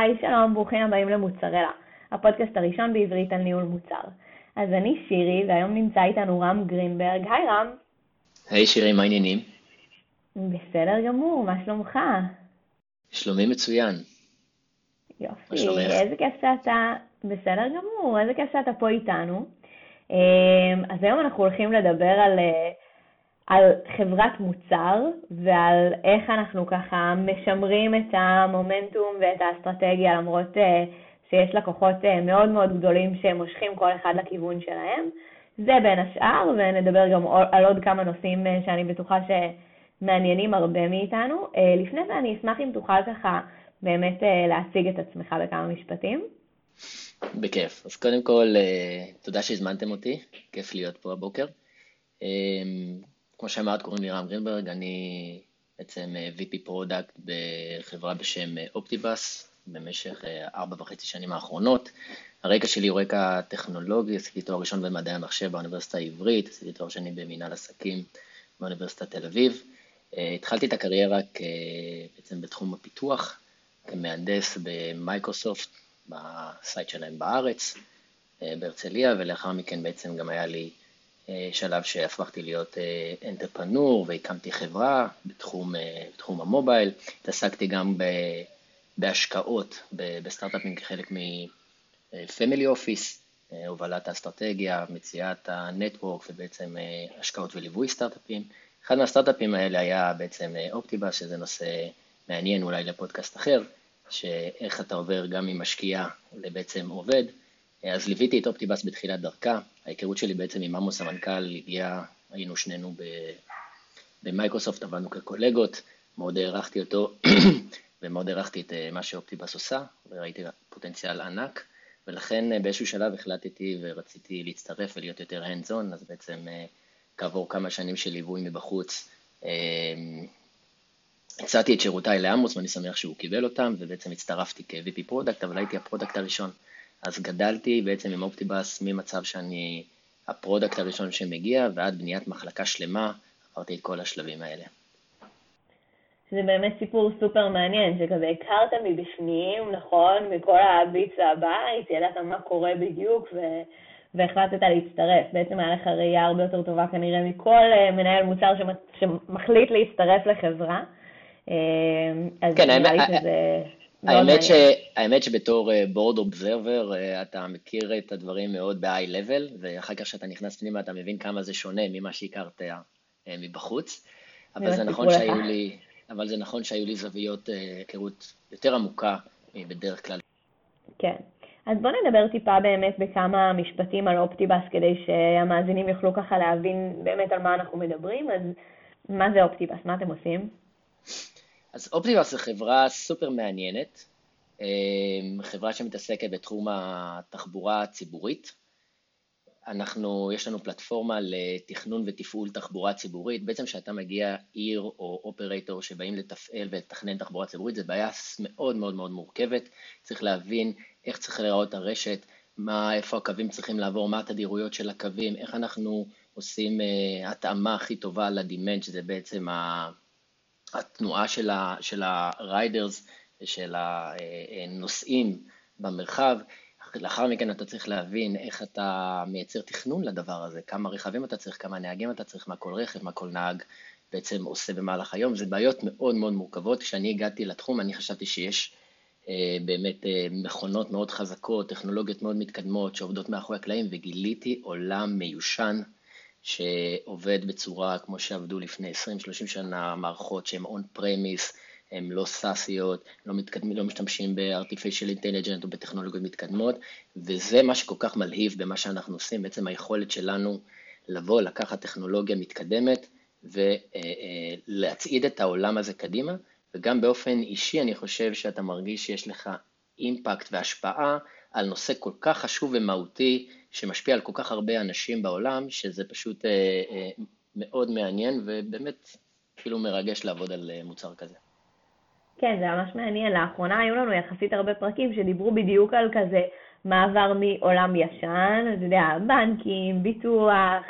היי, שלום, ברוכים הבאים למוצרלה, הפודקאסט הראשון בעברית על ניהול מוצר. אז אני שירי, והיום נמצא איתנו רם גרינברג. היי רם. היי שירי, מה העניינים? בסדר גמור, מה שלומך? שלומי מצוין. יופי, איזה כיף שאתה, בסדר גמור, איזה כיף שאתה פה איתנו. אמ, אז היום אנחנו הולכים לדבר על, אה, על חברת מוצר ועל איך אנחנו ככה משמרים את המומנטום ואת האסטרטגיה, למרות אה, שיש לקוחות אה, מאוד מאוד גדולים שמושכים כל אחד לכיוון שלהם. זה בין השאר, ונדבר גם על עוד כמה נושאים שאני בטוחה שמעניינים הרבה מאיתנו. לפני זה אני אשמח אם תוכל ככה באמת להציג את עצמך בכמה משפטים. בכיף. אז קודם כל, אה, תודה שהזמנתם אותי, כיף להיות פה הבוקר. אה, כמו שאמרת, קוראים לי רם גרינברג, אני בעצם אה, VP product בחברה בשם Optibus במשך ארבע וחצי שנים האחרונות. הרקע שלי הוא רקע טכנולוגי, עשיתי תואר ראשון במדעי המחשב באוניברסיטה העברית, עשיתי תואר שני במנהל עסקים באוניברסיטת תל אביב. התחלתי את הקריירה בעצם בתחום הפיתוח, כמהנדס במייקרוסופט, ב site שלהם בארץ, אה, בהרצליה, ולאחר מכן בעצם גם היה לי אה, שלב שהפכתי להיות אנטרפנור אה, והקמתי חברה בתחום, בתחום ה mobile. התעסקתי גם בהשקעות בסטארט-אפים כחלק מ family office, הובלת האסטרטגיה, מציאת ה network ובעצם השקעות וליווי סטארט-אפים. אחד מהסטארט-אפים האלה היה בעצם Optibus, שזה נושא מעניין אולי לפודקאסט אחר. שאיך אתה עובר גם ממשקיע לבעצם עובד. אז ליוויתי את אופטיבאס בתחילת דרכה, ההיכרות שלי בעצם עם עמוס המנכ"ל הגיעה, היינו שנינו במייקרוסופט, עבדנו כקולגות, מאוד הערכתי אותו ומאוד הערכתי את אה, מה שאופטיבאס עושה, וראיתי פוטנציאל ענק, ולכן אה, באיזשהו שלב החלטתי ורציתי להצטרף ולהיות יותר hands on, אז בעצם אה, כעבור כמה שנים של ליווי מבחוץ, הצעתי את שירותיי לעמוס ואני שמח שהוא קיבל אותם, ובעצם הצטרפתי כ-VP product, אבל הייתי ה product הראשון. אז גדלתי בעצם עם Optibus ממצב שאני ה product הראשון שמגיע, ועד בניית מחלקה שלמה, עברתי את כל השלבים האלה. זה באמת סיפור סופר מעניין, שכזה הכרת מבפנים, נכון, מכל ה bits וה bytes, ידעת מה קורה בדיוק, ו... והחלטת להצטרף. בעצם היה לך ראייה הרבה יותר טובה כנראה מכל אה, מנהל מוצר שמחליט להצטרף לחברה. אמ, אז כן, נראה לי שזה... האמת, ש, האמת שבתור בורד uh, אובזרבר uh, אתה מכיר את הדברים מאוד ב-high level, ואחר כך כשאתה נכנס פנימה אתה מבין כמה זה שונה ממה שהכרת uh, מבחוץ. אבל זה, נכון שהיו לי, אבל זה נכון שהיו לי זוויות היכרות uh, יותר עמוקה בדרך כלל. כן. אז בוא נדבר טיפה באמת בכמה משפטים על אופטיבאס, כדי שהמאזינים יוכלו ככה להבין באמת על מה אנחנו מדברים. אז מה זה אופטיבאס? מה אתם עושים? אז אופטימוס זו חברה סופר מעניינת, אמ, חברה שמתעסקת בתחום התחבורה הציבורית. אנחנו, יש לנו פלטפורמה לתכנון ותפעול תחבורה ציבורית. בעצם כשאתה מגיע עיר או אופרטור שבאים לתפעל ולתכנן תחבורה ציבורית, זו בעיה מאוד מאוד מאוד מורכבת. צריך להבין איך צריך להיראות הרשת, מה, איפה הקווים צריכים לעבור, מה התדירויות של הקווים, איך אנחנו עושים uh, התאמה הכי טובה לדימנט, שזה בעצם ה... התנועה של, ה, של הריידרס, של הנוסעים במרחב, לאחר מכן אתה צריך להבין איך אתה מייצר תכנון לדבר הזה, כמה רכבים אתה צריך, כמה נהגים אתה צריך, מה כל רכב, מה כל נהג בעצם עושה במהלך היום, זה בעיות מאוד מאוד מורכבות. כשאני הגעתי לתחום אני חשבתי שיש אה, באמת אה, מכונות מאוד חזקות, טכנולוגיות מאוד מתקדמות שעובדות מאחורי הקלעים, וגיליתי עולם מיושן שעובד בצורה כמו שעבדו לפני 20-30 שנה, מערכות שהן און פרמיס, הן לא סאסיות, לא, מתקדמים, לא משתמשים ב-artificial intelligent או בטכנולוגיות מתקדמות, וזה מה שכל כך מלהיב במה שאנחנו עושים, בעצם היכולת שלנו לבוא, לקחת טכנולוגיה מתקדמת ולהצעיד את העולם הזה קדימה, וגם באופן אישי אני חושב שאתה מרגיש שיש לך אימפקט והשפעה על נושא כל כך חשוב ומהותי שמשפיע על כל כך הרבה אנשים בעולם, שזה פשוט אה, אה, מאוד מעניין ובאמת כאילו מרגש לעבוד על אה, מוצר כזה. כן, זה ממש מעניין. לאחרונה היו לנו יחסית הרבה פרקים שדיברו בדיוק על כזה מעבר מעולם ישן, אתה יודע, בנקים, ביטוח,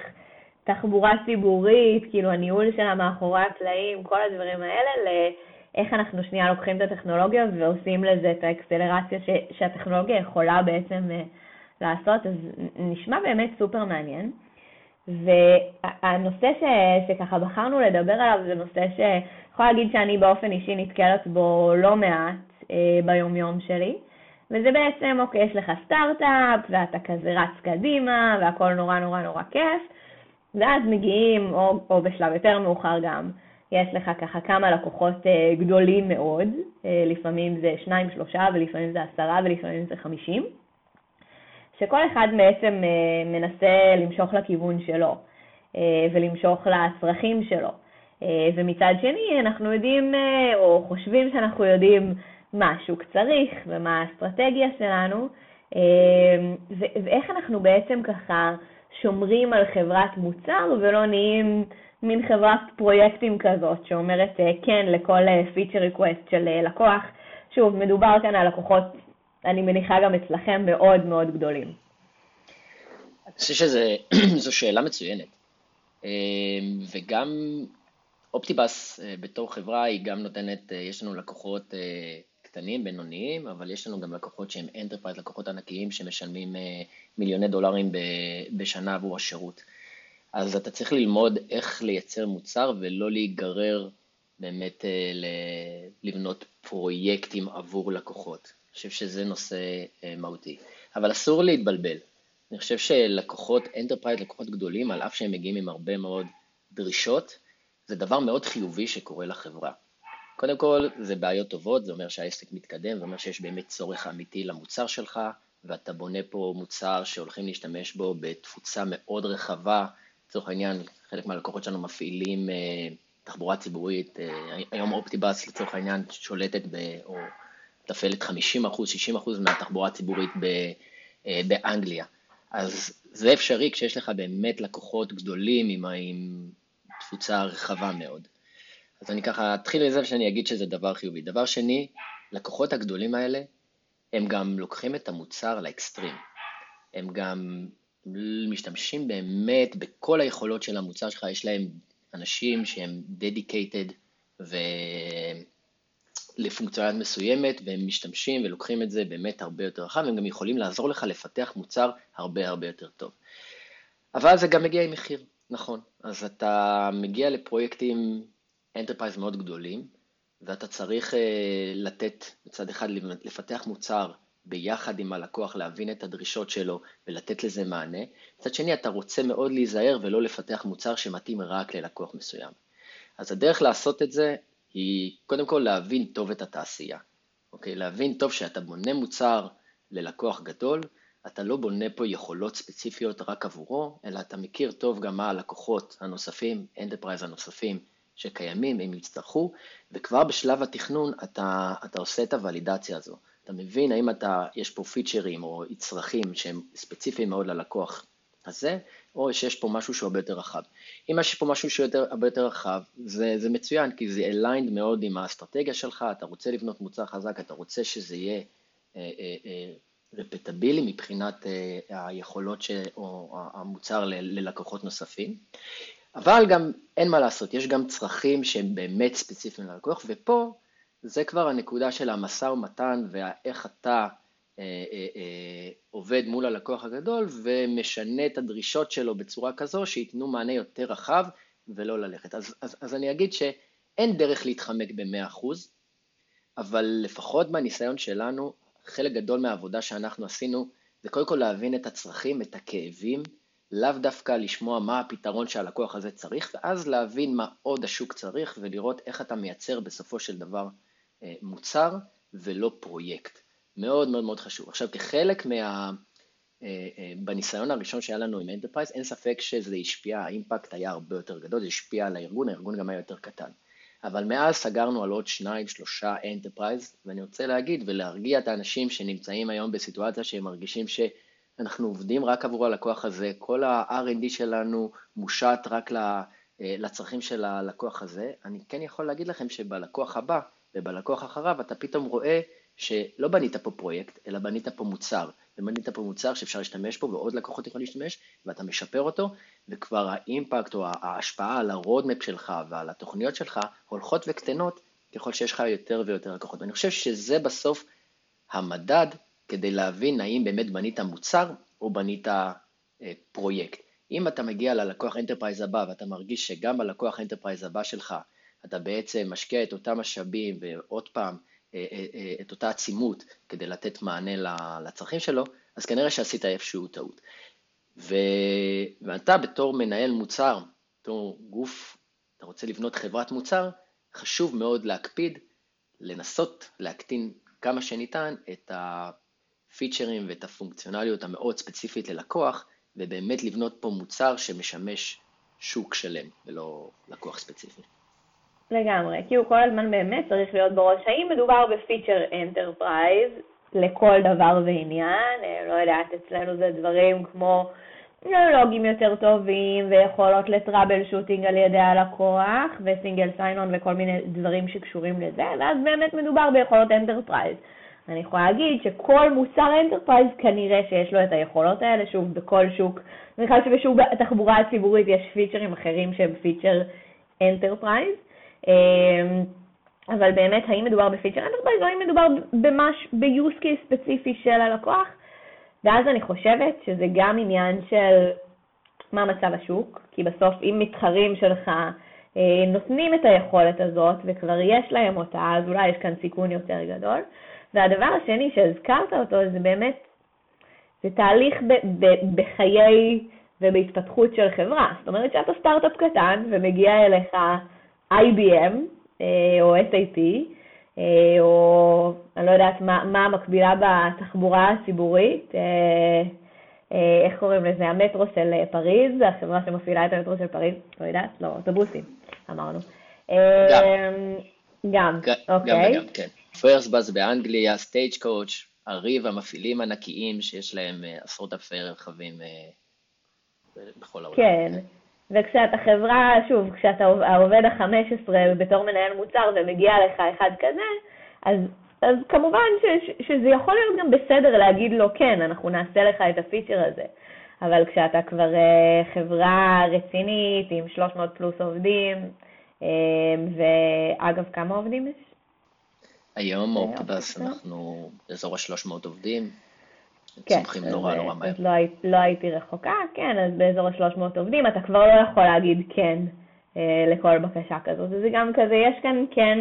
תחבורה ציבורית, כאילו הניהול שלה מאחורי הקלעים, כל הדברים האלה, איך אנחנו שנייה לוקחים את הטכנולוגיה ועושים לזה את האקסלרציה ש, שהטכנולוגיה יכולה בעצם אה, לעשות, אז נשמע באמת סופר מעניין. והנושא ש, שככה בחרנו לדבר עליו זה נושא שיכול להגיד שאני באופן אישי נתקלת בו לא מעט אה, ביומיום שלי. וזה בעצם, אוקיי, יש לך סטארט-אפ, ואתה כזה רץ קדימה, והכל נורא נורא נורא כיף, ואז מגיעים, או, או בשלב יותר מאוחר גם, יש לך ככה כמה לקוחות אה, גדולים מאוד, אה, לפעמים זה שניים, שלושה, ולפעמים זה עשרה, ולפעמים זה חמישים, שכל אחד בעצם אה, מנסה למשוך לכיוון שלו, ולמשוך לצרכים שלו. ומצד שני, אנחנו יודעים, או חושבים שאנחנו יודעים, מה השוק צריך ומה האסטרטגיה שלנו, ואיך אנחנו בעצם ככה שומרים על חברת מוצר ולא נהיים מין חברת פרויקטים כזאת שאומרת אה, כן לכל feature אה, request של לקוח. שוב, מדובר כאן על לקוחות, אני מניחה גם אצלכם, מאוד מאוד גדולים. אני חושב שזו שאלה מצוינת. וגם Optibus בתור חברה היא גם נותנת, יש לנו לקוחות קטנים, בינוניים, אבל יש לנו גם לקוחות שהם enterprise, לקוחות ענקיים שמשלמים אה, מיליוני דולרים בשנה עבור השירות. אז אתה צריך ללמוד איך לייצר מוצר ולא להיגרר באמת אה, לבנות פרויקטים עבור לקוחות. אני חושב שזה נושא אה, מהותי. אבל אסור להתבלבל. אני חושב שלקוחות enterprise, לקוחות גדולים, על אף שהם מגיעים עם הרבה מאוד דרישות, זה דבר מאוד חיובי שקורה לחברה. קודם כל, זה בעיות טובות, זה אומר שהעסק מתקדם, זה אומר שיש באמת צורך אמיתי למוצר שלך, ואתה בונה פה מוצר שהולכים להשתמש בו בתפוצה מאוד רחבה. לצורך העניין, חלק מהלקוחות שלנו מפעילים אה, תחבורה ציבורית, אה, היום אופטיבאס לצורך העניין שולטת ב... או מתפעלת 50 אחוז, 60 אחוז מהתחבורה הציבורית ב, אה, באנגליה. אז זה אפשרי כשיש לך באמת לקוחות גדולים עם, עם תפוצה רחבה מאוד. אז אני ככה אתחיל מזה שאני אגיד שזה דבר חיובי. דבר שני, לקוחות הגדולים האלה, הם גם לוקחים את המוצר לאקסטרים. הם גם משתמשים באמת בכל היכולות של המוצר שלך, יש להם אנשים שהם dedicated ו... לפונקציונלית מסוימת, והם משתמשים ולוקחים את זה באמת הרבה יותר רחב, הם גם יכולים לעזור לך לפתח מוצר הרבה הרבה יותר טוב. אבל זה גם מגיע עם מחיר, נכון. אז אתה מגיע לפרויקטים enterprise מאוד גדולים, ואתה צריך אה, לתת, מצד אחד לפתח מוצר ביחד עם הלקוח, להבין את הדרישות שלו ולתת לזה מענה. מצד שני, אתה רוצה מאוד להיזהר ולא לפתח מוצר שמתאים רק ללקוח מסוים. אז הדרך לעשות את זה היא קודם כל להבין טוב את התעשייה. אוקיי? להבין טוב שאתה בונה מוצר ללקוח גדול, אתה לא בונה פה יכולות ספציפיות רק עבורו, אלא אתה מכיר טוב גם מה הלקוחות הנוספים, enterprise הנוספים, שקיימים, הם יצטרכו, וכבר בשלב התכנון אתה, אתה עושה את הוולידציה הזו. אתה מבין האם אתה, יש פה פיצ'רים או צרכים שהם ספציפיים מאוד ללקוח הזה, או שיש פה משהו שהוא הרבה יותר רחב. אם יש פה משהו שהוא יותר, הרבה יותר רחב, זה, זה מצוין, כי זה aligned מאוד עם האסטרטגיה שלך, אתה רוצה לבנות מוצר חזק, אתה רוצה שזה יהיה אה, אה, אה, רפטבילי מבחינת אה, היכולות ש, או המוצר ל, ללקוחות נוספים. אבל גם אין מה לעשות, יש גם צרכים שהם באמת ספציפיים ללקוח, ופה זה כבר הנקודה של המשא ומתן ואיך אתה אה, אה, אה, עובד מול הלקוח הגדול ומשנה את הדרישות שלו בצורה כזו שייתנו מענה יותר רחב ולא ללכת. אז, אז, אז אני אגיד שאין דרך להתחמק ב-100%, אבל לפחות מהניסיון שלנו, חלק גדול מהעבודה שאנחנו עשינו זה קודם כל להבין את הצרכים, את הכאבים, לאו דווקא לשמוע מה הפתרון שהלקוח הזה צריך, ואז להבין מה עוד השוק צריך ולראות איך אתה מייצר בסופו של דבר מוצר ולא פרויקט. מאוד מאוד מאוד חשוב. עכשיו, כחלק מה... אה, אה, בניסיון הראשון שהיה לנו עם enterprise, אין ספק שזה השפיע, ה impact היה הרבה יותר גדול, זה השפיע על הארגון, הארגון גם היה יותר קטן. אבל מאז סגרנו על עוד שניים, שלושה enterprise, ואני רוצה להגיד ולהרגיע את האנשים שנמצאים היום בסיטואציה שהם מרגישים ש... אנחנו עובדים רק עבור הלקוח הזה, כל ה-R&D שלנו מושת רק אה, לצרכים של הלקוח הזה. אני כן יכול להגיד לכם שבלקוח הבא ובלקוח אחריו אתה פתאום רואה שלא בנית פה פרויקט, אלא בנית פה מוצר. ובנית פה מוצר שאפשר להשתמש בו ועוד לקוחות יכולים להשתמש, ואתה משפר אותו, וכבר ה impact או ההשפעה על ה roadmap שלך ועל התוכניות שלך הולכות וקטנות ככל שיש לך יותר ויותר לקוחות. ואני חושב שזה בסוף המדד כדי להבין האם באמת בנית מוצר או בנית אה, פרויקט. אם אתה מגיע ללקוח enterprise הבא ואתה מרגיש שגם בלקוח enterprise הבא שלך אתה בעצם משקיע את אותם משאבים ועוד פעם אה, אה, את אותה עצימות כדי לתת מענה לצרכים שלו, אז כנראה שעשית איפשהו טעות. ו... ואתה בתור מנהל מוצר, בתור גוף, אתה רוצה לבנות חברת מוצר, חשוב מאוד להקפיד, לנסות להקטין כמה שניתן את הפיצ'רים ואת הפונקציונליות המאוד ספציפית ללקוח, ובאמת לבנות פה מוצר שמשמש שוק שלם ולא לקוח ספציפי. לגמרי, כאילו כל הזמן באמת צריך להיות בראש, האם מדובר ב feature enterprise לכל דבר ועניין, אה, לא יודעת, אצלנו זה דברים כמו לוגים יותר טובים ויכולות ל troubleshooting על ידי הלקוח ו single sign-on וכל מיני דברים שקשורים לזה, ואז באמת מדובר ביכולות enterprise. אני יכולה להגיד שכל מוצר enterprise כנראה שיש לו את היכולות האלה, שוב, בכל שוק. אני חושבת שבשוק התחבורה הציבורית יש feature ים אחרים שהם feature enterprise. אמ, אבל באמת, האם מדובר ב feature enterprise או האם מדובר במש, ב-use case ספציפי של הלקוח? ואז אני חושבת שזה גם עניין של מה מצב השוק, כי בסוף אם מתחרים שלך אה, נותנים את היכולת הזאת וכבר יש להם אותה, אז אולי יש כאן סיכון יותר גדול. והדבר השני שהזכרת אותו זה באמת, זה תהליך ב- ב- בחיי ובהתפתחות של חברה. זאת אומרת שאתה סטארט-אפ קטן ומגיע אליך IBM אה, או SAP, אה, או אני לא יודעת מה, מה המקבילה בתחבורה הציבורית, אה, איך קוראים לזה, המטרו של פריז, החברה שמפעילה את המטרו של פריז, לא יודעת, לא, אוטובוסים, אמרנו. גם, אוקיי. גם וגם, כן. First Bus באנגליה, Stagecoach, הרי המפעילים ענקיים שיש להם עשרות אלפי רכבים בכל העולם. כן. וכשאתה חברה, שוב, כשאתה העובד ה-15 בתור מנהל מוצר ומגיע לך אחד כזה, אז, אז כמובן ש, שזה יכול להיות גם בסדר להגיד לו, כן, אנחנו נעשה לך את ה feature הזה. אבל כשאתה כבר uh, חברה רצינית עם 300 פלוס עובדים, uh, ואגב, כמה עובדים יש? היום אופטבאס אנחנו באזור ה-300 עובדים. כן, צומחים נורא נורא מהר. לא, לא הייתי רחוקה, כן, אז באזור ה-300 עובדים, אתה כבר לא יכול להגיד כן אה, לכל בקשה כזאת. וזה גם כזה, יש כאן כן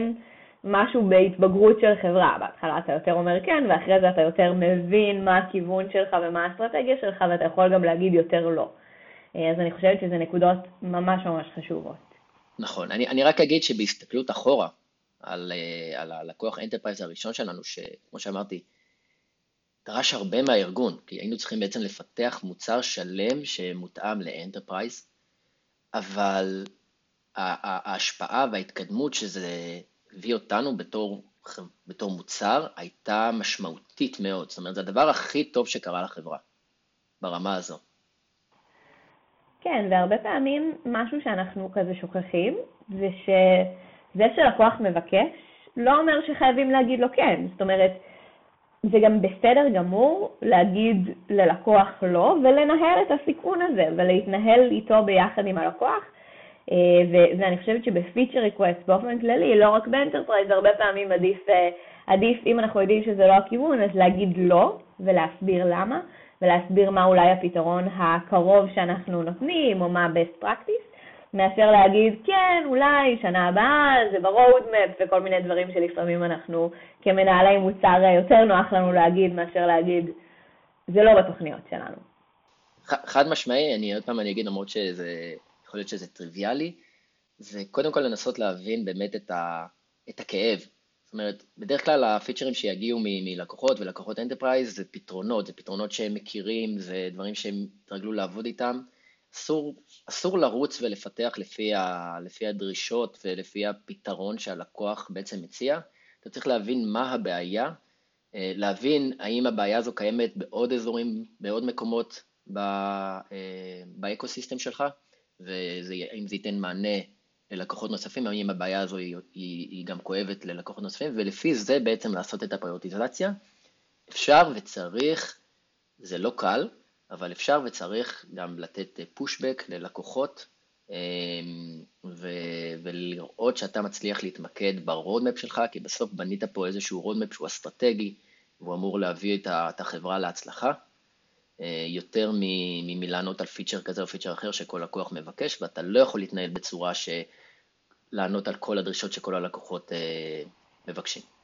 משהו בהתבגרות של חברה. בהתחלה אתה יותר אומר כן, ואחרי זה אתה יותר מבין מה הכיוון שלך ומה האסטרטגיה שלך, ואתה יכול גם להגיד יותר לא. אה, אז אני חושבת שזה נקודות ממש ממש חשובות. נכון, אני, אני רק אגיד שבהסתכלות אחורה על, אה, על הלקוח enterprise הראשון שלנו, שכמו שאמרתי, דרש הרבה מהארגון, כי היינו צריכים בעצם לפתח מוצר שלם שמותאם ל enterprise, אבל ההשפעה וההתקדמות שזה הביא אותנו בתור, בתור מוצר הייתה משמעותית מאוד. זאת אומרת, זה הדבר הכי טוב שקרה לחברה, ברמה הזו. כן, והרבה פעמים משהו שאנחנו כזה שוכחים, זה שזה שלקוח מבקש, לא אומר שחייבים להגיד לו כן. זאת אומרת, זה גם בסדר גמור להגיד ללקוח לא ולנהל את הסיכון הזה ולהתנהל איתו ביחד עם הלקוח. אה, ואני חושבת שב feature request באופן כללי, לא רק ב enterprise, הרבה פעמים עדיף, אה, עדיף, אם אנחנו יודעים שזה לא הכיוון, אז להגיד לא ולהסביר למה, ולהסביר מה אולי הפתרון הקרוב שאנחנו נותנים, או מה ה-best practice. מאשר להגיד, כן, אולי שנה הבאה, זה ב-roadmap וכל מיני דברים שלפעמים אנחנו כמנהלי מוצר יותר נוח לנו להגיד מאשר להגיד, זה לא בתוכניות שלנו. חד משמעי, אני עוד פעם אני אגיד, למרות שזה, יכול להיות שזה טריוויאלי, זה קודם כל לנסות להבין באמת את, ה, את הכאב. זאת אומרת, בדרך כלל ה feature ים שיגיעו מלקוחות ולקוחות enterprise זה פתרונות, זה פתרונות שהם מכירים, זה דברים שהם התרגלו לעבוד איתם. אסור, אסור לרוץ ולפתח לפי, ה, לפי הדרישות ולפי הפתרון שהלקוח בעצם מציע. אתה צריך להבין מה הבעיה, אה, להבין האם הבעיה הזו קיימת בעוד אזורים, בעוד מקומות אה, באקוסיסטם שלך, והאם זה ייתן מענה ללקוחות נוספים, האם הבעיה הזו היא, היא, היא גם כואבת ללקוחות נוספים, ולפי זה בעצם לעשות את הפריוטיזציה. אפשר וצריך, זה לא קל, אבל אפשר וצריך גם לתת pushback ללקוחות ו- ולראות שאתה מצליח להתמקד ב roadmap שלך, כי בסוף בנית פה איזשהו roadmap שהוא אסטרטגי, והוא אמור להביא את החברה להצלחה, יותר מלענות על feature כזה או feature אחר שכל לקוח מבקש, ואתה לא יכול להתנהל בצורה שלענות על כל הדרישות שכל הלקוחות מבקשים.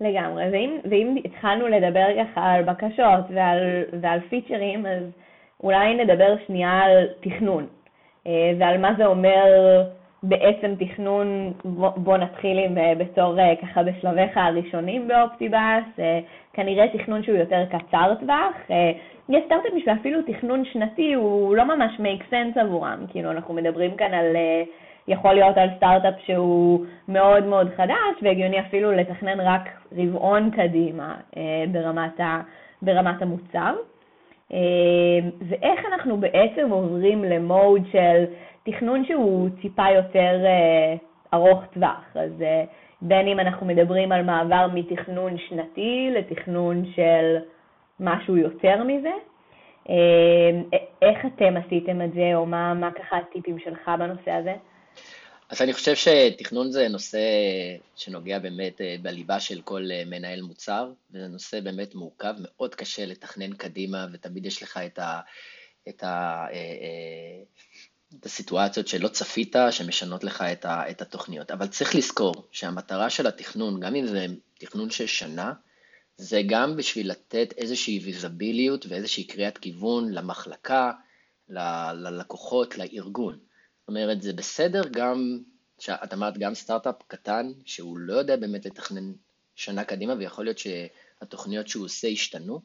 לגמרי, ואם, ואם התחלנו לדבר ככה על בקשות ועל, ועל פיצ'רים, אז אולי נדבר שנייה על תכנון, אה, ועל מה זה אומר בעצם תכנון, בוא נתחיל עם אה, בתור אה, ככה בשלביך הראשונים באופטיבאס, כנראה תכנון שהוא יותר קצר טווח. יש סטארט-אפים שאפילו תכנון שנתי הוא לא ממש make sense עבורם, כאילו אנחנו מדברים כאן על יכול להיות על סטארט-אפ שהוא מאוד מאוד חדש, והגיוני אפילו לתכנן רק רבעון קדימה אה, ברמת, ה, ברמת המוצר. אה, ואיך אנחנו בעצם עוברים למוד של תכנון שהוא טיפה יותר אה, ארוך טווח. אז בין אם אנחנו מדברים על מעבר מתכנון שנתי לתכנון של משהו יותר מזה, איך אתם עשיתם את זה, או מה, מה ככה הטיפים שלך בנושא הזה? אז אני חושב שתכנון זה נושא שנוגע באמת אה, בליבה של כל אה, מנהל מוצר, וזה נושא באמת מורכב, מאוד קשה לתכנן קדימה, ותמיד יש לך את, ה, את, ה, אה, את הסיטואציות שלא צפית, שמשנות לך את, ה, את התוכניות. אבל צריך לזכור שהמטרה של התכנון, גם אם זה תכנון של שנה, זה גם בשביל לתת איזושהי ויזביליות ואיזושהי קריאת כיוון למחלקה, ללקוחות, לארגון. זאת אומרת, זה בסדר גם, את אמרת גם סטארט-אפ קטן, שהוא לא יודע באמת לתכנן שנה קדימה, ויכול להיות שהתוכניות שהוא עושה השתנו,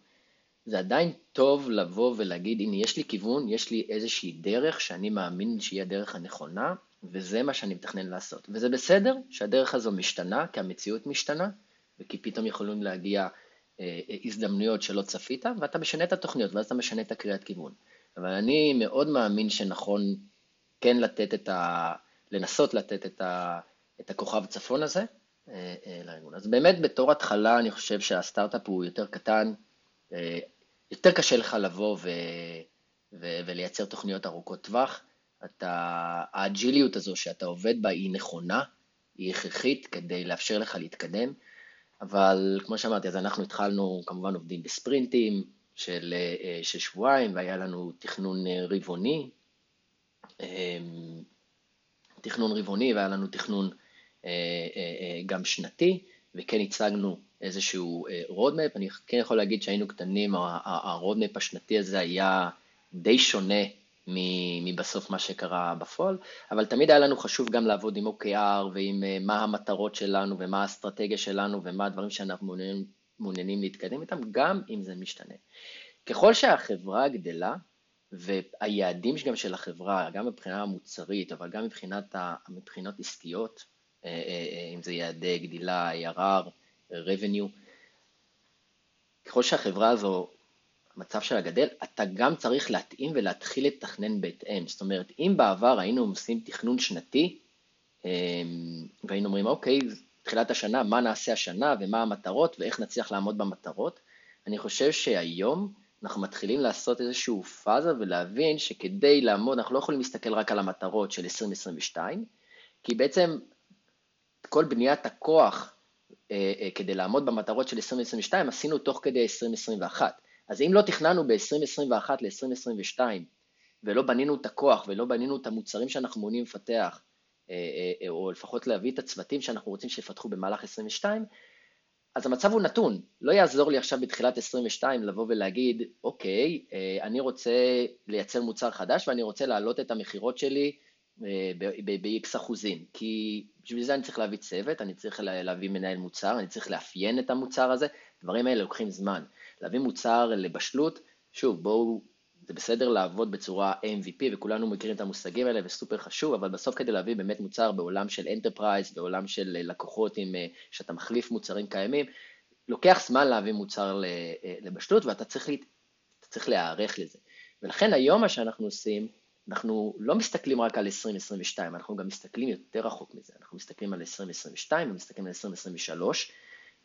זה עדיין טוב לבוא ולהגיד, הנה, יש לי כיוון, יש לי איזושהי דרך שאני מאמין שהיא הדרך הנכונה, וזה מה שאני מתכנן לעשות. וזה בסדר שהדרך הזו משתנה, כי המציאות משתנה, וכי פתאום יכולים להגיע אה, הזדמנויות שלא צפית, ואתה משנה את התוכניות, ואז אתה משנה את הקריאת כיוון. אבל אני מאוד מאמין שנכון כן לתת את ה... לנסות לתת את, ה, את הכוכב צפון הזה אה, אה, לארגון. אז באמת בתור התחלה אני חושב שהסטארט-אפ הוא יותר קטן, אה, יותר קשה לך לבוא ו, ו, ולייצר תוכניות ארוכות טווח. אתה, האג'יליות הזו שאתה עובד בה היא נכונה, היא הכרחית כדי לאפשר לך להתקדם, אבל כמו שאמרתי, אז אנחנו התחלנו, כמובן עובדים בספרינטים של, של שבועיים, והיה לנו תכנון רבעוני, תכנון רבעוני והיה לנו תכנון אה, אה, אה, גם שנתי, וכן הצגנו איזשהו roadmap. אני כן יכול להגיד שהיינו קטנים, ה-roadmap השנתי הזה היה די שונה מבסוף מה שקרה בפועל, אבל תמיד היה לנו חשוב גם לעבוד עם OKR ועם מה המטרות שלנו ומה האסטרטגיה שלנו ומה הדברים שאנחנו מעוניינים, מעוניינים להתקדם איתם, גם אם זה משתנה. ככל שהחברה גדלה, והיעדים גם של החברה, גם מבחינה המוצרית, אבל גם מבחינת, מבחינות עסקיות, אה, אה, אה, אם זה יעדי גדילה, ARR, revenue, ככל שהחברה הזו, המצב שלה גדל, אתה גם צריך להתאים ולהתחיל לתכנן בהתאם. זאת אומרת, אם בעבר היינו עושים תכנון שנתי, והיינו אומרים, אוקיי, תחילת השנה, מה נעשה השנה ומה המטרות ואיך נצליח לעמוד במטרות, אני חושב שהיום אנחנו מתחילים לעשות איזושהי פאזה ולהבין שכדי לעמוד, אנחנו לא יכולים להסתכל רק על המטרות של 2022, כי בעצם כל בניית הכוח אה, אה, כדי לעמוד במטרות של 2022 עשינו תוך כדי 2021. אז אם לא תכננו ב-2021 ל-2022 ולא בנינו את הכוח ולא בנינו את המוצרים שאנחנו מעוניינים לפתח, אה, אה, או לפחות להביא את הצוותים שאנחנו רוצים שיפתחו במהלך 2022, אז המצב הוא נתון, לא יעזור לי עכשיו בתחילת 22 לבוא ולהגיד, אוקיי, אה, אני רוצה לייצר מוצר חדש ואני רוצה להעלות את המכירות שלי אה, ב-X אחוזים, כי בשביל זה אני צריך להביא צוות, אני צריך להביא מנהל מוצר, אני צריך לאפיין את המוצר הזה, דברים האלה לוקחים זמן. להביא מוצר לבשלות, שוב, בואו זה בסדר לעבוד בצורה MVP, וכולנו מכירים את המושגים האלה וסופר חשוב, אבל בסוף כדי להביא באמת מוצר בעולם של enterprise, בעולם של אה, לקוחות עם, אה, שאתה מחליף מוצרים קיימים, לוקח זמן להביא מוצר אה, לבשלות ואתה צריך, צריך להיערך לזה. ולכן היום מה שאנחנו עושים, אנחנו לא מסתכלים רק על 2022, אנחנו גם מסתכלים יותר רחוק מזה, אנחנו מסתכלים על 2022 ומסתכלים על 2023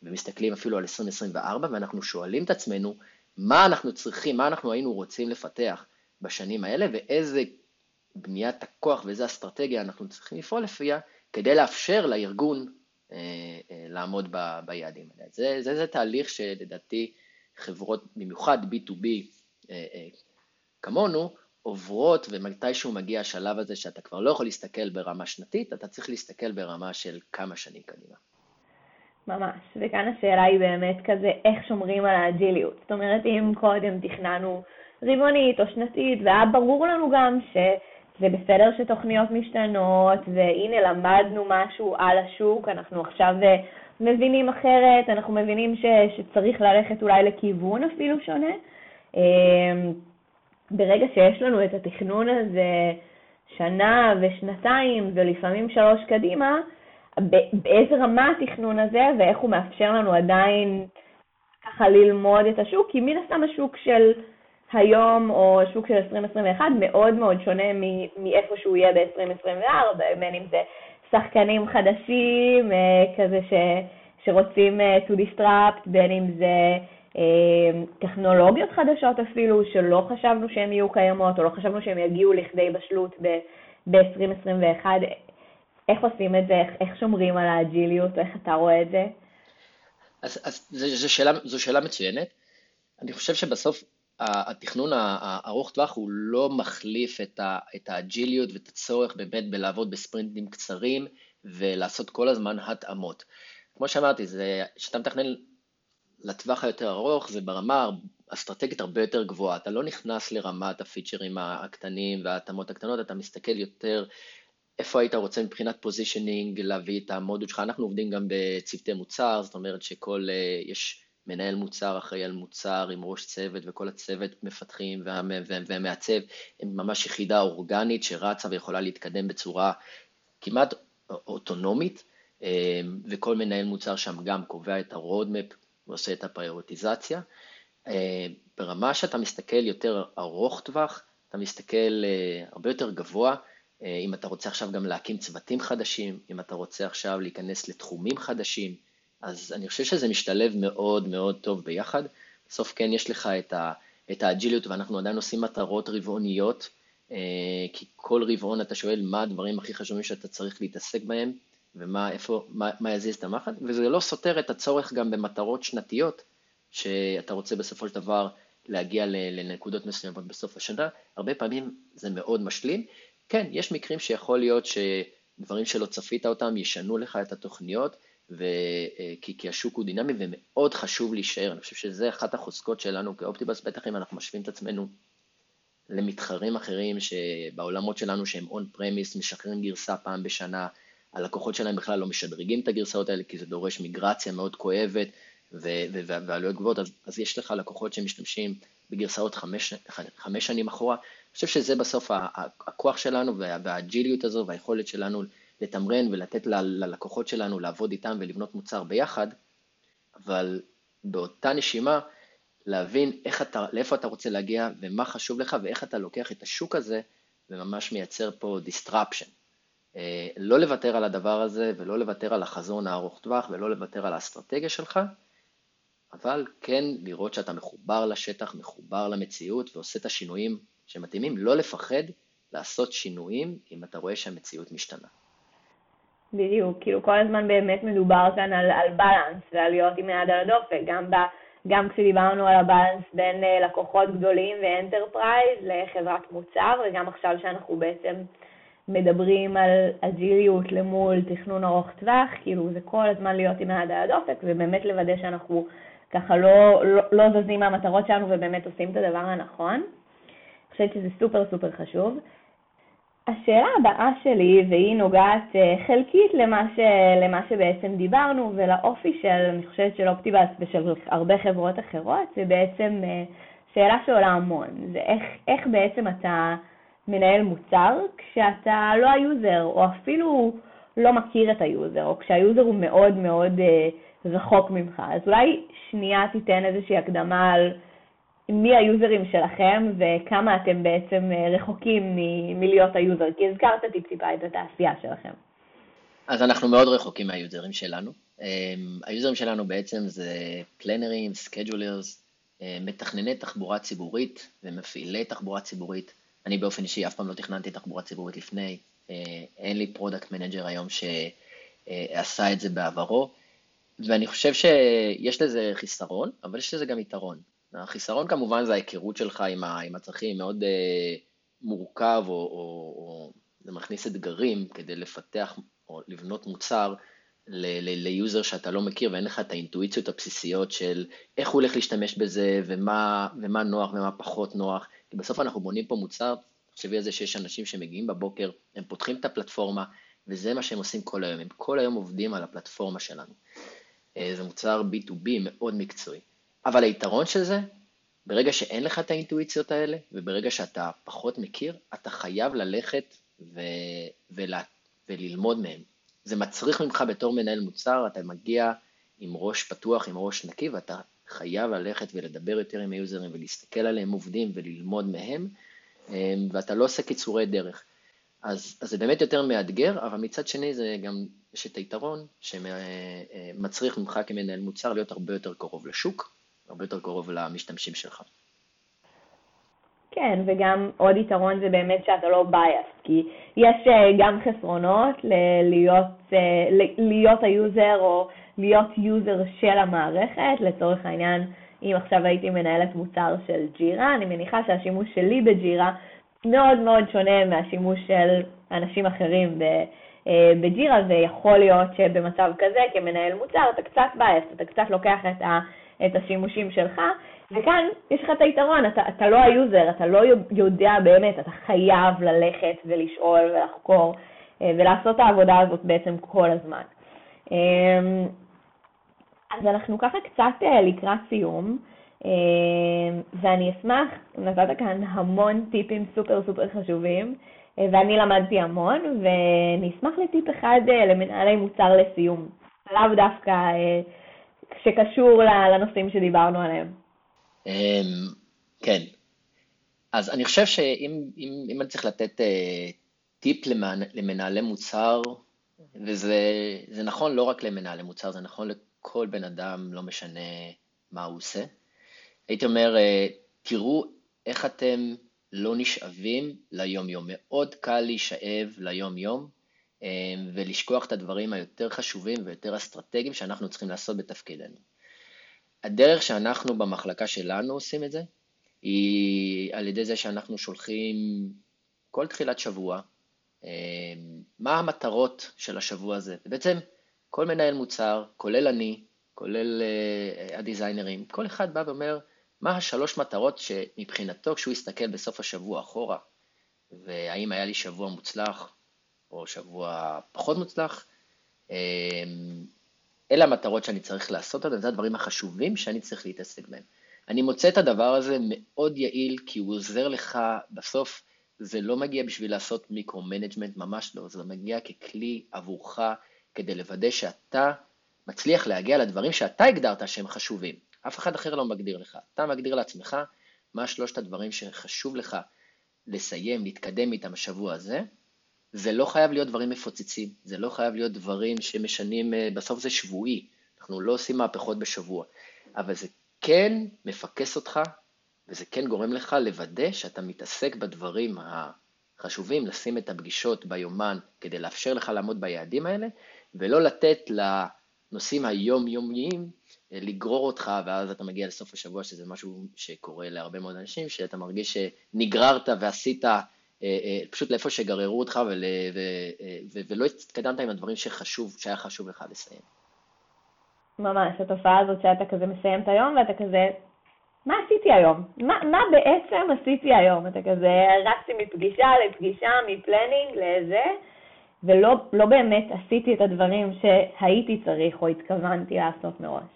ומסתכלים אפילו על 2024 ואנחנו שואלים את עצמנו מה אנחנו צריכים, מה אנחנו היינו רוצים לפתח בשנים האלה ואיזה בניית הכוח ואיזה אסטרטגיה אנחנו צריכים לפעול לפיה, כדי לאפשר לארגון אה, אה, לעמוד ב, ביעדים האלה. זה, זה, זה תהליך שלדעתי חברות, במיוחד B2B אה, כמונו, עוברות ומתישהו מגיע השלב הזה שאתה כבר לא יכול להסתכל ברמה שנתית, אתה צריך להסתכל ברמה של כמה שנים קדימה. ממש, וכאן השאלה היא באמת כזה, איך שומרים על האג'יליות. זאת אומרת, אם קודם תכננו רבעונית או שנתית, והיה ברור לנו גם שזה בסדר שתוכניות משתנות, והנה למדנו משהו על השוק, אנחנו עכשיו אה, מבינים אחרת, אנחנו מבינים ש, שצריך ללכת אולי לכיוון אפילו שונה. אמ, ברגע שיש לנו את התכנון הזה שנה ושנתיים ולפעמים שלוש קדימה, באיזה רמה התכנון הזה ואיך הוא מאפשר לנו עדיין ככה ללמוד את השוק, כי מן הסתם השוק של היום או השוק של 2021 מאוד מאוד שונה מאיפה שהוא יהיה ב-2024, בין אם זה שחקנים חדשים אה, כזה ש, שרוצים אה, to disrupt, בין אם זה אה, טכנולוגיות חדשות אפילו, שלא חשבנו שהן יהיו קיימות, או לא חשבנו שהן יגיעו לכדי בשלות ב-2021. איך עושים את זה? איך, שומרים על האג'יליות? איך אתה רואה את זה? אז, אז זו, שאלה, זו שאלה מצוינת. אני חושב שבסוף התכנון הארוך טווח הוא לא מחליף את, ה, את האג'יליות ואת הצורך באמת בלעבוד בספרינטים קצרים ולעשות כל הזמן התאמות. כמו שאמרתי, כשאתה מתכנן לטווח היותר ארוך זה ברמה אסטרטגית הרבה יותר גבוהה. אתה לא נכנס לרמת הפיצ'רים הקטנים וההתאמות הקטנות, אתה מסתכל יותר איפה היית רוצה מבחינת פוזישנינג להביא את המודול שלך. אנחנו עובדים גם בצוותי מוצר, זאת אומרת שכל, אה, יש מנהל מוצר אחראי על מוצר עם ראש צוות וכל הצוות מפתחים והמעצב, הם ממש יחידה אורגנית שרצה ויכולה להתקדם בצורה כמעט אוטונומית, אה, וכל מנהל מוצר שם גם קובע את הרודמפ ועושה את הפריורטיזציה. אה, ברמה שאתה מסתכל יותר ארוך טווח, אתה מסתכל הרבה יותר גבוה, אם אתה רוצה עכשיו גם להקים צוותים חדשים, אם אתה רוצה עכשיו להיכנס לתחומים חדשים, אז אני חושב שזה משתלב מאוד מאוד טוב ביחד. בסוף כן יש לך את, ה, את האג'יליות ואנחנו עדיין עושים מטרות רבעוניות, כי כל רבעון אתה שואל מה הדברים הכי חשובים שאתה צריך להתעסק בהם, ומה איפה, מה, מה יזיז את המחט, וזה לא סותר את הצורך גם במטרות שנתיות, שאתה רוצה בסופו של דבר להגיע לנקודות מסוימות בסוף השנה, הרבה פעמים זה מאוד משלים. כן, יש מקרים שיכול להיות שדברים שלא צפית אותם ישנו לך את התוכניות, ו... אה, כי, כי השוק הוא דינמי ומאוד חשוב להישאר, אני חושב שזה אחת החוזקות שלנו כאופטיבוס, בטח אם אנחנו משווים את עצמנו למתחרים אחרים שבעולמות שלנו שהם און פרמיס, משחררים גרסה פעם בשנה, הלקוחות שלהם בכלל לא משדרגים את הגרסאות האלה, כי זה דורש מיגרציה מאוד כואבת ועלויות גבוהות, אז, אז יש לך לקוחות שמשתמשים בגרסאות חמש, חמש שנים אחורה. אני חושב שזה בסוף הכוח שלנו והאג'יליות הזו והיכולת שלנו לתמרן ולתת ללקוחות שלנו לעבוד איתם ולבנות מוצר ביחד, אבל באותה נשימה, להבין איך אתה, לאיפה אתה רוצה להגיע ומה חשוב לך ואיך אתה לוקח את השוק הזה וממש מייצר פה disruption. אה, לא לוותר על הדבר הזה ולא לוותר על החזון הארוך טווח ולא לוותר על האסטרטגיה שלך, אבל כן לראות שאתה מחובר לשטח, מחובר למציאות ועושה את השינויים שמתאימים, לא לפחד לעשות שינויים אם אתה רואה שהמציאות משתנה. בדיוק, כאילו כל הזמן באמת מדובר כאן על, על balance ועל להיות עם יד על הדופק, גם, ב, גם כשדיברנו על ה balance בין אה, לקוחות גדולים ו enterprise לחברת מוצר, וגם עכשיו שאנחנו בעצם מדברים על agile יות למול תכנון ארוך טווח, כאילו זה כל הזמן להיות עם היד על הדופק ובאמת לוודא שאנחנו ככה לא, לא, לא זזים מהמטרות שלנו ובאמת עושים את הדבר הנכון. אני חושבת שזה סופר סופר חשוב. השאלה הבאה שלי, והיא נוגעת אה, חלקית למה, ש, למה שבעצם דיברנו ולאופי של, אני חושבת של Optibus ושל הרבה חברות אחרות, זה בעצם אה, שאלה שעולה המון. זה איך, איך בעצם אתה מנהל מוצר כשאתה לא ה user, או אפילו לא מכיר את ה user, או כשה user הוא מאוד מאוד אה, רחוק ממך. אז אולי שנייה תיתן איזושהי הקדמה על מי ה user ים שלכם וכמה אתם בעצם אה, רחוקים מ- מלהיות ה user, כי הזכרת טיפ-טיפה את התעשייה שלכם. אז אנחנו מאוד רחוקים מה user ים שלנו. אמ, ה user ים שלנו בעצם זה planner ים, schedulers, אה, מתכנני תחבורה ציבורית ומפעילי תחבורה ציבורית. אני באופן אישי אף פעם לא תכננתי תחבורה ציבורית לפני, אין לי product manager היום שעשה את זה בעברו, ואני חושב שיש לזה חיסרון, אבל יש לזה גם יתרון. החיסרון כמובן זה ההיכרות שלך עם, עם הצרכים, מאוד uh, מורכב, או, או, או זה מכניס אתגרים כדי לפתח או לבנות מוצר ל user שאתה לא מכיר ואין לך את האינטואיציות הבסיסיות של איך הוא הולך להשתמש בזה ומה, ומה נוח ומה פחות נוח. כי בסוף אנחנו בונים פה מוצר, תחשבי על זה שיש אנשים שמגיעים בבוקר, הם פותחים את הפלטפורמה, וזה מה שהם עושים כל היום, הם כל היום עובדים על הפלטפורמה שלנו. אה, זה מוצר B2B מאוד מקצועי. אבל היתרון של זה, ברגע שאין לך את האינטואיציות האלה, וברגע שאתה פחות מכיר, אתה חייב ללכת ו... ול... וללמוד מהם. זה מצריך ממך בתור מנהל מוצר, אתה מגיע עם ראש פתוח, עם ראש נקי, ואתה חייב ללכת ולדבר יותר עם היוזרים ולהסתכל עליהם עובדים וללמוד מהם, אה, ואתה לא עושה קיצורי דרך. אז, אז זה באמת יותר מאתגר, אבל מצד שני זה גם, יש את היתרון שמצריך ממך כמנהל מוצר להיות הרבה יותר קרוב לשוק, הרבה יותר קרוב למשתמשים שלך. כן, וגם עוד יתרון זה באמת שאתה לא biased, כי יש אה, גם חסרונות להיות, אה, להיות ה user או להיות user של המערכת, לצורך העניין, אם עכשיו הייתי מנהלת מוצר של ג'ירה, אני מניחה שהשימוש שלי בג'ירה מאוד מאוד שונה מהשימוש של אנשים אחרים אה, בג'ירה, ויכול להיות שבמצב כזה, כמנהל מוצר, אתה קצת bias, אתה קצת לוקח את, ה, את השימושים שלך, וכאן יש לך את היתרון, אתה, אתה לא ה user, אתה לא יודע באמת, אתה חייב ללכת ולשאול ולחקור אה, ולעשות את העבודה הזאת בעצם כל הזמן. אה, אז אנחנו ככה קצת לקראת סיום. אה, ואני אשמח, נתת כאן המון טיפים סופר סופר חשובים, אה, ואני למדתי המון, ואני אשמח לטיפ אחד אה, למנהלי מוצר לסיום, לאו דווקא שקשור לנושאים שדיברנו עליהם. אמ, כן, אז אני חושב שאם אם, אם אני צריך לתת טיפ למנהלי מוצר, וזה נכון לא רק למנהלי מוצר, זה נכון לכל בן אדם, לא משנה מה הוא עושה. הייתי אומר, אה, תראו איך אתם לא נשאבים ליום-יום. מאוד קל להישאב ליום-יום אה, ולשכוח את הדברים היותר חשובים ויותר אסטרטגיים שאנחנו צריכים לעשות בתפקידנו. הדרך שאנחנו במחלקה שלנו עושים את זה, היא על ידי זה שאנחנו שולחים כל תחילת שבוע, אה, מה המטרות של השבוע הזה. ובעצם כל מנהל מוצר, כולל אני, כולל הדיזיינרים, כל אחד בא ואומר, מה השלוש מטרות שמבחינתו כשהוא יסתכל בסוף השבוע אחורה, והאם היה לי שבוע מוצלח או שבוע פחות מוצלח, אמ, אלה המטרות שאני צריך לעשות אותן, זה הדברים החשובים שאני צריך להתעסק בהם. אני מוצא את הדבר הזה מאוד יעיל, כי הוא עוזר לך, בסוף זה לא מגיע בשביל לעשות micro-management, ממש לא, זה מגיע ככלי עבורך, כדי לוודא שאתה מצליח להגיע לדברים שאתה הגדרת שהם חשובים. אף אחד אחר לא מגדיר לך. אתה מגדיר לעצמך מה שלושת הדברים שחשוב לך לסיים, להתקדם איתם השבוע הזה. זה לא חייב להיות דברים מפוצצים, זה לא חייב להיות דברים שמשנים, אה, בסוף זה שבועי, אנחנו לא עושים מהפכות בשבוע, אבל זה כן מפקס אותך, וזה כן גורם לך לוודא שאתה מתעסק בדברים החשובים, לשים את הפגישות ביומן כדי לאפשר לך לעמוד ביעדים האלה, ולא לתת לנושאים היומיומיים לגרור אותך, ואז אתה מגיע לסוף השבוע, שזה משהו שקורה להרבה מאוד אנשים, שאתה מרגיש שנגררת ועשית אה, אה, פשוט לאיפה שגררו אותך ול, ו, ו, ולא התקדמת עם הדברים שחשוב, שהיה חשוב לך לסיים. ממש, התופעה הזאת שאתה כזה מסיים את היום ואתה כזה, מה עשיתי היום? מה, מה בעצם עשיתי היום? אתה כזה רצתי מפגישה לפגישה, מפלנינג לזה, ולא לא באמת עשיתי את הדברים שהייתי צריך או התכוונתי לעשות מראש.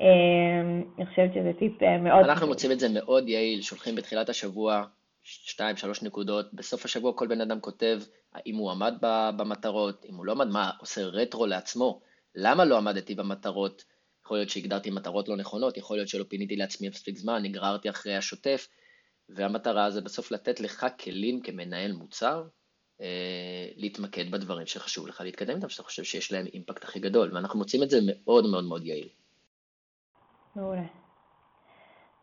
אמ, אני חושבת שזה טיפ אה, מאוד... אנחנו מוצאים את זה מאוד יעיל, שולחים בתחילת השבוע שתיים, שלוש נקודות, בסוף השבוע כל בן אדם כותב אם הוא עמד במטרות, אם הוא לא עמד, מה, עושה רטרו לעצמו, למה לא עמדתי במטרות? יכול להיות שהגדרתי מטרות לא נכונות, יכול להיות שלא פיניתי לעצמי מספיק זמן, נגררתי אחרי השוטף, והמטרה זה בסוף לתת לך כלים כמנהל מוצר, אה, להתמקד בדברים שחשוב לך להתקדם איתם, שאתה חושב שיש להם אימפקט הכי גדול, ואנחנו מוצאים את זה מאוד מאוד מאוד יעיל. מעולה.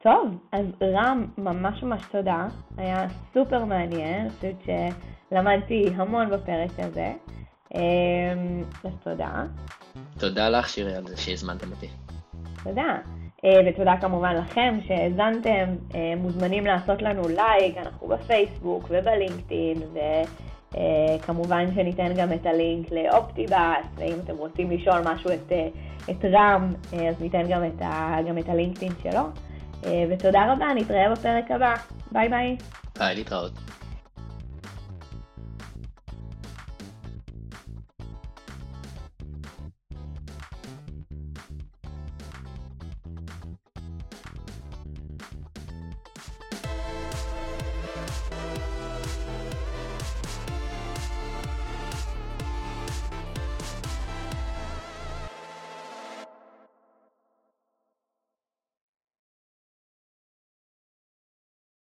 טוב, אז רם, ממש ממש תודה. היה סופר מעניין, אני חושבת שלמדתי המון בפרק הזה. אמ, אז תודה. תודה לך, שירי, על זה שהזמנתם אותי. תודה. אה, ותודה כמובן לכם שהאזנתם, אה, מוזמנים לעשות לנו לייק, אנחנו בפייסבוק ובלינקדאין, וכמובן אה, שניתן גם את הלינק לאופטיבאס, ואם אתם רוצים לשאול משהו את, את רם, אז ניתן גם את, ה, גם את הלינקדאין שלו. ותודה רבה, נתראה בפרק הבא. ביי ביי. ביי, להתראות.